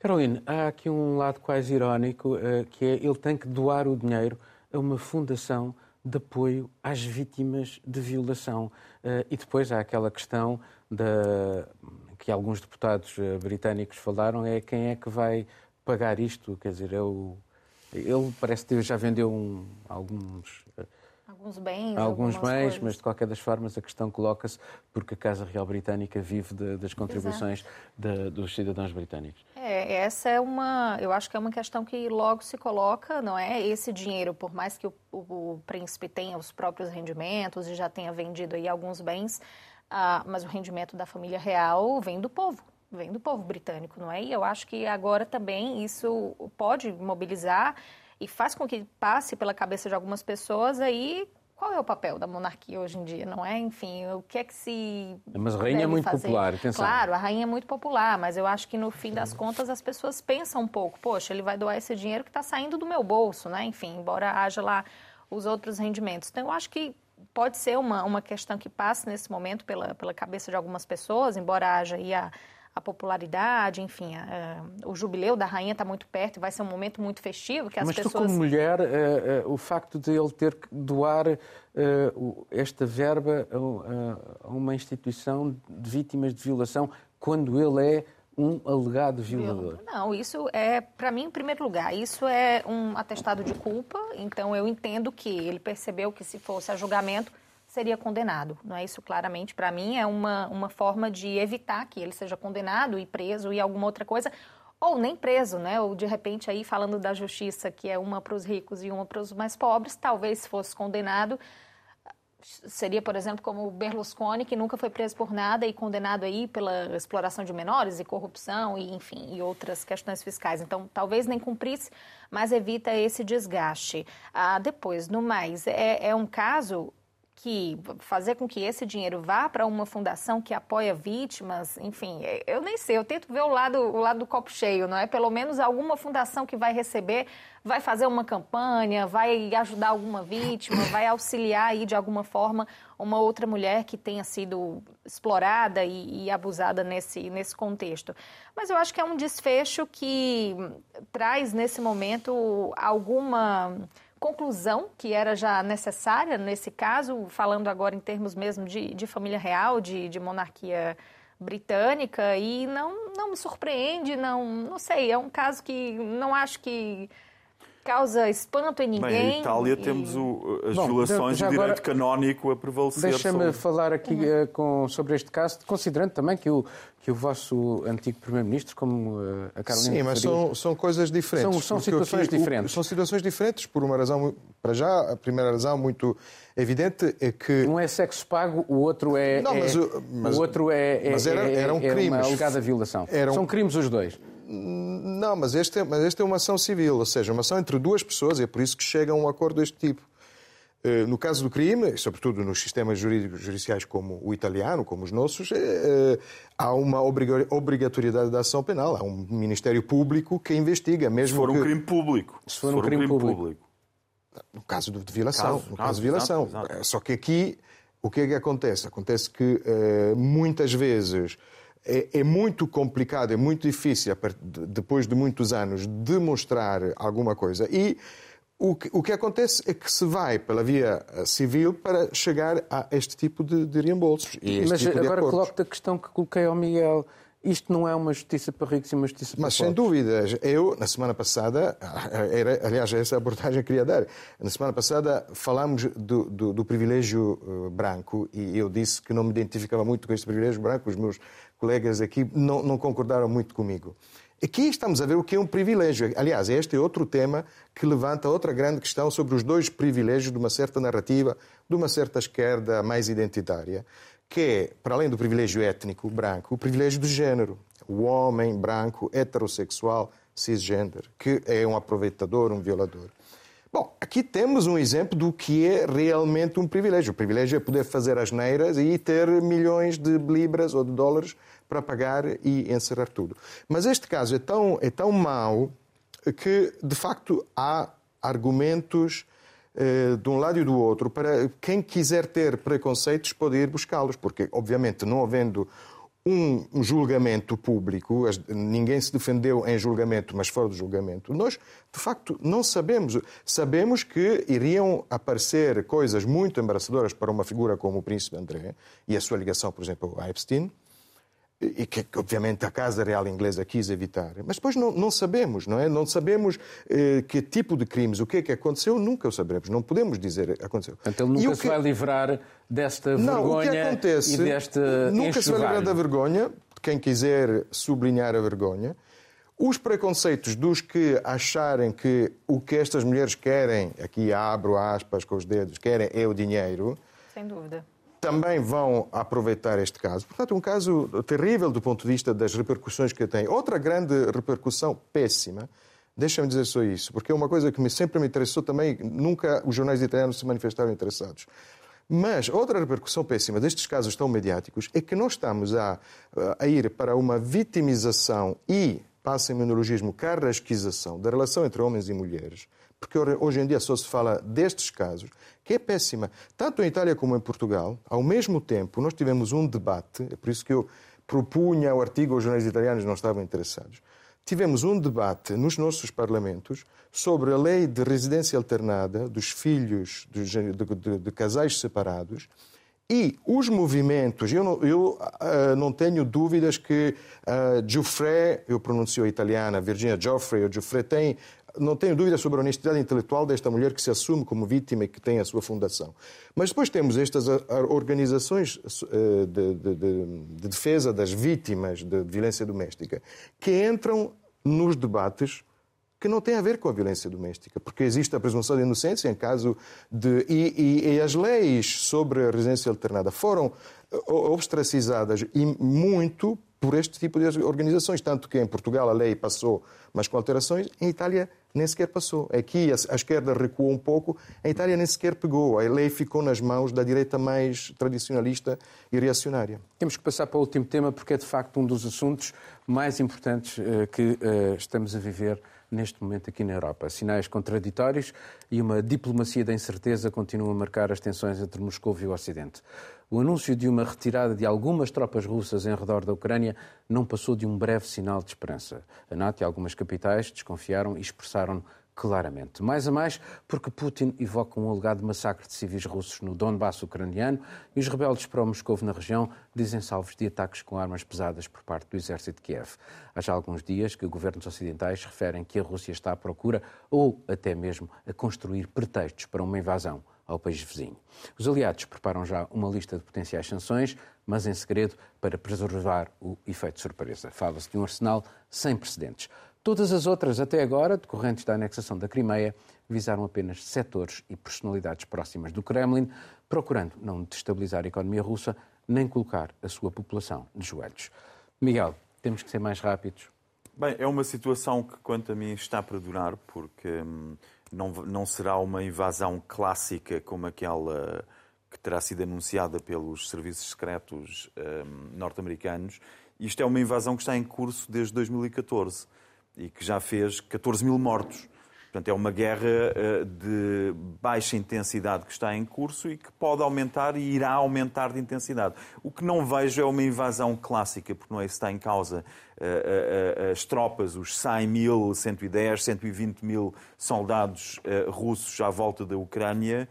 Caroline, há aqui um lado quase irónico, eh, que é ele tem que doar o dinheiro a uma fundação de apoio às vítimas de violação. Eh, e depois há aquela questão da, que alguns deputados eh, britânicos falaram, é quem é que vai pagar isto? Quer dizer, é o, ele parece que já vendeu um, alguns
Alguns bens.
Alguns bens, coisas. mas de qualquer das formas a questão coloca-se porque a Casa Real Britânica vive de, das contribuições de, dos cidadãos britânicos.
É, essa é uma, eu acho que é uma questão que logo se coloca, não é? Esse dinheiro, por mais que o, o, o príncipe tenha os próprios rendimentos e já tenha vendido aí alguns bens, ah, mas o rendimento da família real vem do povo, vem do povo britânico, não é? E eu acho que agora também isso pode mobilizar e faz com que passe pela cabeça de algumas pessoas aí qual é o papel da monarquia hoje em dia, não é? Enfim, o que é que se.
Mas a rainha é muito
fazer?
popular, atenção.
Claro, a rainha é muito popular, mas eu acho que no fim das contas as pessoas pensam um pouco, poxa, ele vai doar esse dinheiro que está saindo do meu bolso, né? Enfim, embora haja lá os outros rendimentos. Então, eu acho que pode ser uma, uma questão que passe nesse momento pela, pela cabeça de algumas pessoas, embora haja aí a a popularidade, enfim, a, a, o jubileu da rainha está muito perto e vai ser um momento muito festivo que as
Mas
pessoas...
Mas tu, como mulher, uh, uh, o facto de ele ter que doar uh, esta verba a, uma instituição de vítimas de violação quando ele é um alegado violador?
Não, isso é, para mim, em primeiro lugar, isso é um atestado de culpa, então eu entendo que ele percebeu que se fosse a julgamento seria condenado. Não é isso claramente para mim é uma, uma forma de evitar que ele seja condenado e preso e alguma outra coisa ou nem preso, né? Ou de repente aí falando da justiça que é uma para os ricos e uma para os mais pobres, talvez se fosse condenado seria, por exemplo, como o Berlusconi, que nunca foi preso por nada e condenado aí pela exploração de menores e corrupção e, enfim, e outras questões fiscais. Então, talvez nem cumprisse, mas evita esse desgaste. Ah, depois, no mais, é, é um caso que fazer com que esse dinheiro vá para uma fundação que apoia vítimas, enfim, é, eu nem sei, eu tento ver o lado, o lado do copo cheio, não é? Pelo menos alguma fundação que vai receber vai fazer uma campanha, vai ajudar alguma vítima, vai auxiliar aí de alguma forma uma outra mulher que tenha sido explorada e, e abusada nesse, nesse contexto. Mas eu acho que é um desfecho que traz nesse momento alguma conclusão que era já necessária nesse caso, falando agora em termos mesmo de, de família real, de, de monarquia britânica, e não, não me surpreende, não, não sei, é um caso que não acho que causa espanto em ninguém.
Bem, em Itália e... temos o, as Bom, violações do direito agora, canónico a prevalecer.
Deixa-me sobre... falar aqui uhum. uh, com, sobre este caso, considerando também que o, que o vosso antigo Primeiro-Ministro, como uh, a Carolina
Sim, mas são, são coisas diferentes.
São, são situações aqui, diferentes.
O, são situações diferentes por uma razão, para já, a primeira razão muito evidente é que...
Um é sexo pago, o outro é...
Não, mas,
é,
mas,
o outro é,
mas era,
é,
eram
é,
crimes.
uma alegada violação. Eram... São crimes os dois.
Não, mas este, é, mas este é uma ação civil, ou seja, uma ação entre duas pessoas, e é por isso que chega a um acordo deste tipo. Eh, no caso do crime, sobretudo nos sistemas jurídicos judiciais como o italiano, como os nossos, eh, eh, há uma obrigatoriedade da ação penal. Há um Ministério Público que investiga, mesmo
Se for
que...
um crime público.
Se for, Se for um, crime, crime público. público.
No caso de violação. Caso, no caso, caso de violação. Exato, exato. Só que aqui, o que é que acontece? Acontece que muitas vezes é, é, muito complicado, é muito difícil, depois de muitos anos, demonstrar alguma coisa. E o que, o que acontece é que se vai pela via eh, civil para chegar a este tipo de, de reembolsos.
Mas
tipo
agora coloco-te a questão que coloquei ao Miguel. Isto não é uma justiça para ricos e uma justiça para
Mas
pobres.
sem dúvida. Eu, na semana passada, era, aliás, essa abordagem que queria dar. Na semana passada falámos do, do, do privilégio uh, branco e eu disse que não me identificava muito com este privilégio branco. Os meus colegas aqui não, não concordaram muito comigo. Aqui estamos a ver o que é um privilégio. Aliás, este é outro tema que levanta outra grande questão sobre os dois privilégios de uma certa narrativa, de uma certa esquerda mais identitária, que é, para além do privilégio étnico branco, o privilégio de género. O homem branco, heterossexual, cisgênero, que é um aproveitador, um violador. Bom, aqui temos um exemplo do que é realmente um privilégio. O privilégio é poder fazer as neiras e ter milhões de libras ou de dólares para pagar e encerrar tudo. Mas este caso é tão, é tão mau que, de facto, há argumentos eh, de um lado e do outro para quem quiser ter preconceitos pode ir buscá-los, porque, obviamente, não havendo um julgamento público, ninguém se defendeu em julgamento, mas fora do julgamento. Nós, de facto, não sabemos. Sabemos que iriam aparecer coisas muito embaraçadoras para uma figura como o príncipe André e a sua ligação, por exemplo, a Epstein, e que, obviamente, a Casa Real Inglesa quis evitar. Mas depois não, não sabemos, não é? Não sabemos eh, que tipo de crimes, o que é que aconteceu, nunca o saberemos. Não podemos dizer que aconteceu.
Portanto, ele nunca se vai livrar desta não, vergonha o que acontece, e deste
Nunca se vai livrar da vergonha, quem quiser sublinhar a vergonha. Os preconceitos dos que acharem que o que estas mulheres querem, aqui abro aspas com os dedos, querem é o dinheiro.
Sem dúvida
também vão aproveitar este caso. Portanto, um caso terrível do ponto de vista das repercussões que tem. Outra grande repercussão péssima, deixa-me dizer só isso, porque é uma coisa que me, sempre me interessou também, nunca os jornais italianos se manifestaram interessados. Mas outra repercussão péssima destes casos tão mediáticos é que nós estamos a, a ir para uma vitimização e, passem-me no logismo, carrasquização da relação entre homens e mulheres, porque hoje em dia só se fala destes casos, que é péssima. Tanto em Itália como em Portugal, ao mesmo tempo, nós tivemos um debate, é por isso que eu propunha o artigo aos jornais italianos não estavam interessados. Tivemos um debate nos nossos parlamentos sobre a lei de residência alternada dos filhos de, de, de, casais separados e os movimentos, eu não, eu, uh, não tenho dúvidas que uh, Giuffre, eu pronuncio a italiana, Virginia Giuffre ou Giuffre, tem não tenho dúvida sobre a honestidade intelectual desta mulher que se assume como vítima e que tem a sua fundação. Mas depois temos estas organizações eh, de, de, de, de defesa das vítimas de violência doméstica que entram nos debates que não têm a ver com a violência doméstica, porque existe a presunção de inocência em caso de. E, e, e as leis sobre a residência alternada foram eh, ostracizadas e muito por este tipo de organizações, tanto que em Portugal a lei passou, mas com alterações, em Itália nem sequer passou. Aqui a, esquerda recuou um pouco, a Itália nem sequer pegou. A lei ficou nas mãos da direita mais tradicionalista e reacionária.
Temos que passar para o último tema, porque é de facto um dos assuntos mais importantes uh, que uh, estamos a viver neste momento aqui na Europa. Sinais contraditórios e uma diplomacia da incerteza continuam a marcar as tensões entre Moscou e o Ocidente. O anúncio de uma retirada de algumas tropas russas em redor da Ucrânia não passou de um breve sinal de esperança. A NATO e algumas capitais desconfiaram e expressaram claramente. Mais a mais porque Putin evoca um alegado massacre de civis russos no Donbass ucraniano e os rebeldes pró-Moscou na região dizem salvos de ataques com armas pesadas por parte do exército de Kiev. Há já alguns dias que governos ocidentais referem que a Rússia está à procura ou até mesmo a construir pretextos para uma invasão ao país vizinho. Os aliados preparam já uma lista de potenciais sanções, mas em segredo para preservar o efeito surpresa. Fala-se de um arsenal sem precedentes. Todas as outras, até agora, decorrentes da anexação da Crimeia, visaram apenas setores e personalidades próximas do Kremlin, procurando não destabilizar a economia russa nem colocar a sua população de joelhos. Miguel, temos que ser mais rápidos.
Bem, é uma situação que, quanto a mim, está para durar, porque hum, não, não será uma invasão clássica como aquela que terá sido anunciada pelos serviços secretos hum, norte-americanos. Isto é uma invasão que está em curso desde 2014 e que já fez 14 mil mortos. Portanto, é uma guerra eh, de baixa intensidade que está em curso e que pode aumentar e irá aumentar de intensidade. O que não vejo é uma invasão clássica, porque não é isso que está em causa. Eh, eh, as tropas, os 100 mil, 110, 120 mil soldados russos à volta da Ucrânia,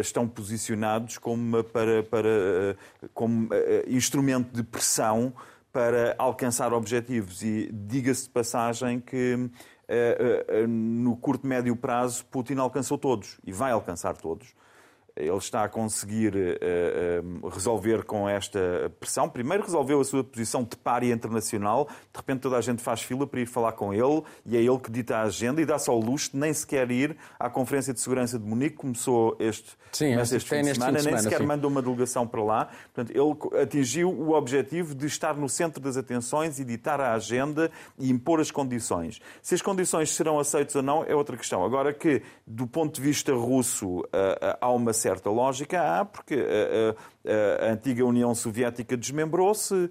estão posicionados como, para, para, como instrumento de pressão para alcançar objetivos. E diga-se de passagem que no curto médio prazo Putin alcançou todos e vai alcançar todos. Ele está a conseguir uh, uh, resolver com esta pressão. Primeiro resolveu a sua posição de párea internacional, de repente toda a gente faz fila para ir falar com ele e é ele que dita a agenda e dá-se ao luxo de nem sequer ir à Conferência de Segurança de Munique, começou este,
sim, este,
este fim de semana, nem sequer sim. mandou uma delegação para lá. Portanto, ele atingiu o objetivo de estar no centro das atenções e ditar a agenda e impor as condições. Se as condições serão aceitas ou não é outra questão. Agora que, do ponto de vista russo, há uma certa lógica, há, porque a antiga União Soviética desmembrou-se,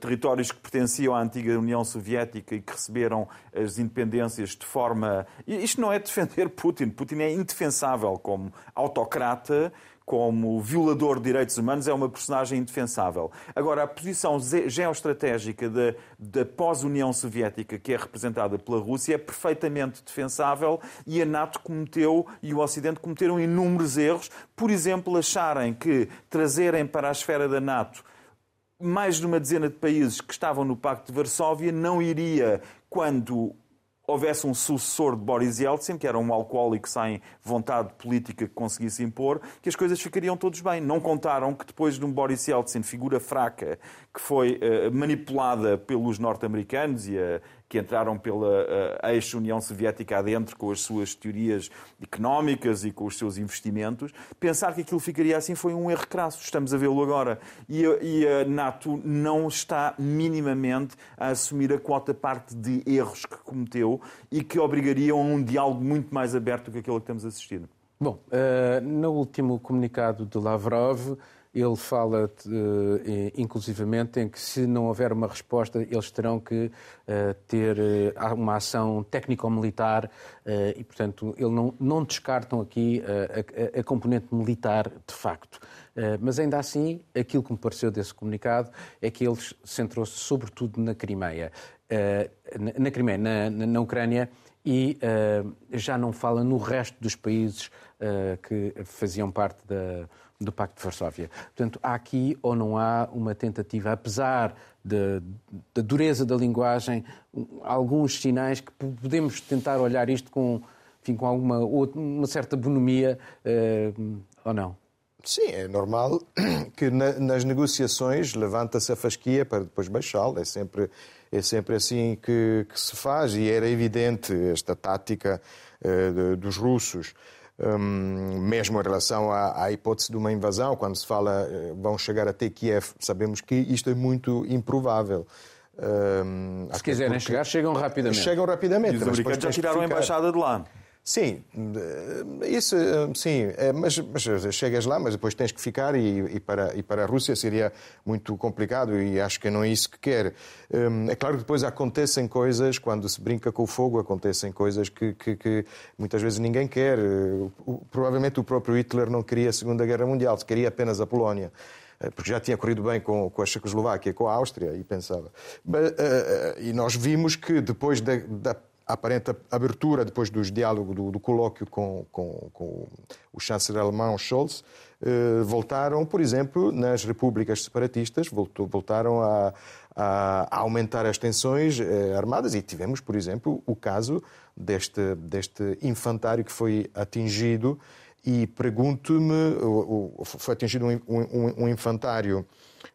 territórios que pertenciam à antiga União Soviética e que receberam as independências de forma. Isto não é defender Putin. Putin é indefensável como autocrata como violador de direitos humanos, é uma personagem indefensável. Agora, a posição geoestratégica da, da pós-União Soviética, que é representada pela Rússia, é perfeitamente defensável e a NATO cometeu e o Ocidente cometeram inúmeros erros. Por exemplo, acharem que trazerem para a esfera da NATO mais de uma dezena de países que estavam no Pacto de Varsóvia não iria, quando houvesse um sucessor de Boris Yeltsin, que era um alcoólico sem vontade política que conseguisse impor, que as coisas ficariam todos bem. Não contaram que depois de um Boris Yeltsin, figura fraca, que foi uh, manipulada pelos norte-americanos e a, que entraram pela uh, ex-União Soviética adentro com as suas teorias económicas e com os seus investimentos, pensar que aquilo ficaria assim foi um erro crasso. Estamos a vê-lo agora. E e a NATO não está minimamente a assumir a quota parte de erros que cometeu e que obrigariam a um diálogo muito mais aberto do que aquele que estamos assistindo.
Bom, uh, no último comunicado de Lavrov, ele fala, uh, inclusivamente, em que se não houver uma resposta, eles terão que uh, ter uh, uma ação técnico-militar e, portanto, ele não, não descartam aqui a, a, componente militar de facto. Mas ainda assim, aquilo que me pareceu desse comunicado é que ele centrou-se sobretudo na Crimeia. na, na Crimeia, na, na Ucrânia, e já não fala no resto dos países que faziam parte da do Pacto de Varsóvia. Portanto, há aqui ou não há uma tentativa, apesar da dureza da linguagem, alguns sinais que podemos tentar olhar isto com, enfim, com alguma uma certa bonomia uh, ou não?
Sim, é normal que na, nas negociações levanta-se a fasquia para depois baixá-la. É sempre, é sempre assim que, que, se faz e era evidente esta tática uh, de, dos russos um, mesmo em relação à, à, hipótese de uma invasão, quando se fala uh, vão chegar até Kiev, sabemos que isto é muito improvável.
Um, se quiserem chegar, chegam rapidamente.
Chegam rapidamente. E
os americanos já tiraram a embaixada de lá.
Sim, isso sim, é, mas, mas, chegas lá, mas depois tens que ficar e, e, para, e para a Rússia seria muito complicado e acho que não é isso que quer. É claro que depois acontecem coisas, quando se brinca com o fogo, acontecem coisas que, que, que muitas vezes ninguém quer. Provavelmente o próprio Hitler não queria a Segunda Guerra Mundial, queria apenas a Polónia eh, porque já tinha corrido bem com, com a Checoslováquia, com a Áustria, e pensava. Eh, eh, e nós vimos que depois da, da aparente abertura, depois dos diálogos, do, do colóquio com, com, com, o chanceler alemão Scholz, eh, voltaram, por exemplo, nas repúblicas separatistas, voltou, voltaram a, a, aumentar as tensões eh, armadas e tivemos, por exemplo, o caso deste, deste infantário que foi atingido e pergunto-me, foi atingido um, um, um infantário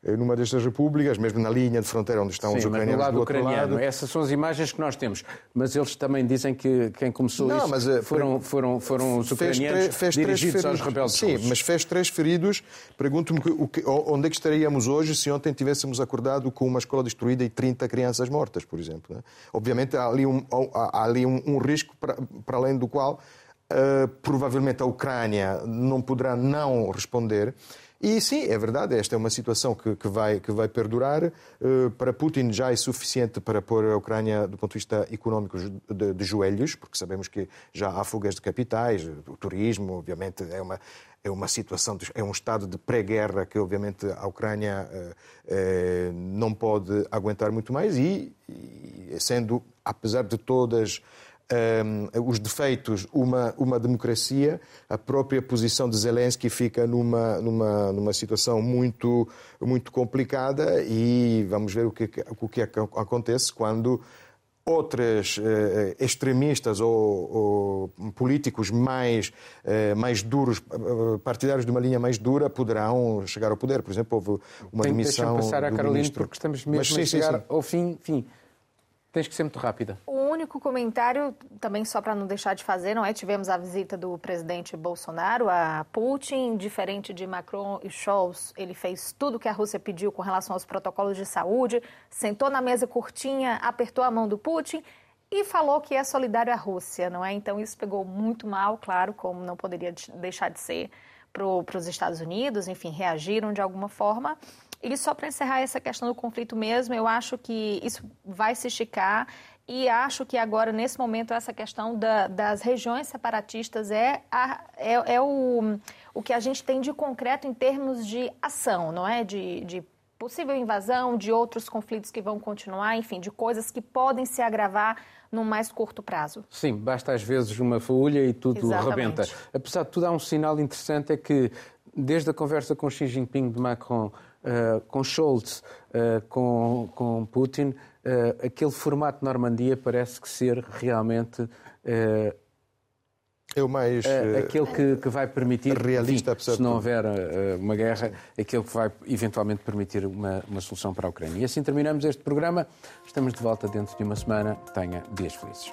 numa destas repúblicas, mesmo na linha de fronteira onde estão
Sim,
os ucranianos
mas
do outro
ucraniano.
lado.
Essas são as imagens que nós temos. Mas eles também dizem que quem começou Não, isso mas, eh, foram, foram, foram os ucranianos fez, dirigidos aos rebeldes
Sim,
russos.
mas fez três feridos. Pergunto-me onde é que estaríamos hoje se ontem tivéssemos acordado com uma escola destruída e 30 crianças mortas, por exemplo. Né? Obviamente há ali um, há ali um, um risco para, para além do qual Uh, provavelmente a Ucrânia não poderá não responder. E sim, é verdade, esta é uma situação que, que, vai, que vai perdurar. Uh, para Putin já é suficiente para pôr a Ucrânia, do ponto de vista económico, de, de joelhos, porque sabemos que já há fugas de capitais, o turismo, obviamente, é uma, é uma situação, é um estado de pré-guerra que, obviamente, a Ucrânia uh, uh, não pode aguentar muito mais e, e sendo, apesar de todas um, os defeitos, uma, uma democracia, a própria posição de Zelensky fica numa, numa, numa situação muito, muito complicada e vamos ver o que, o que acontece quando outras eh, extremistas ou, ou, políticos mais, eh, mais duros, eh, partidários de uma linha mais dura, poderão chegar ao poder. Por exemplo, houve uma
Tem,
demissão
passar
do
a Carolina, porque estamos mesmo
Mas, sim,
a chegar
sim, sim.
ao fim. Enfim, tens que ser muito rápida.
O único comentário, também só para não deixar de fazer, não é? Tivemos a visita do presidente Bolsonaro a Putin, diferente de Macron e Scholz, ele fez tudo o que a Rússia pediu com relação aos protocolos de saúde, sentou na mesa curtinha, apertou a mão do Putin e falou que é solidário à Rússia, não é? Então isso pegou muito mal, claro, como não poderia deixar de ser para os Estados Unidos, enfim, reagiram de alguma forma. E só para encerrar essa questão do conflito mesmo, eu acho que isso vai se esticar e acho que agora, nesse momento, essa questão da, das regiões separatistas é, a, é, é, o, o que a gente tem de concreto em termos de ação, não é? De, de possível invasão, de outros conflitos que vão continuar, enfim, de coisas que podem se agravar num mais curto prazo.
Sim, basta às vezes uma faúlha e tudo
Exatamente.
rebenta. Apesar de tudo, há um sinal interessante, é que desde a conversa com Xi Jinping de Macron, uh, com Scholz, uh, com, com Putin, uh, aquele formato de Normandia parece que ser realmente
É o mais.
aquele que, que, vai permitir,
realista,
enfim, se não houver uma guerra, aquele que vai eventualmente permitir uma, uma solução para a Ucrânia. E assim terminamos este programa. Estamos de volta dentro de uma semana. Tenha dias felizes.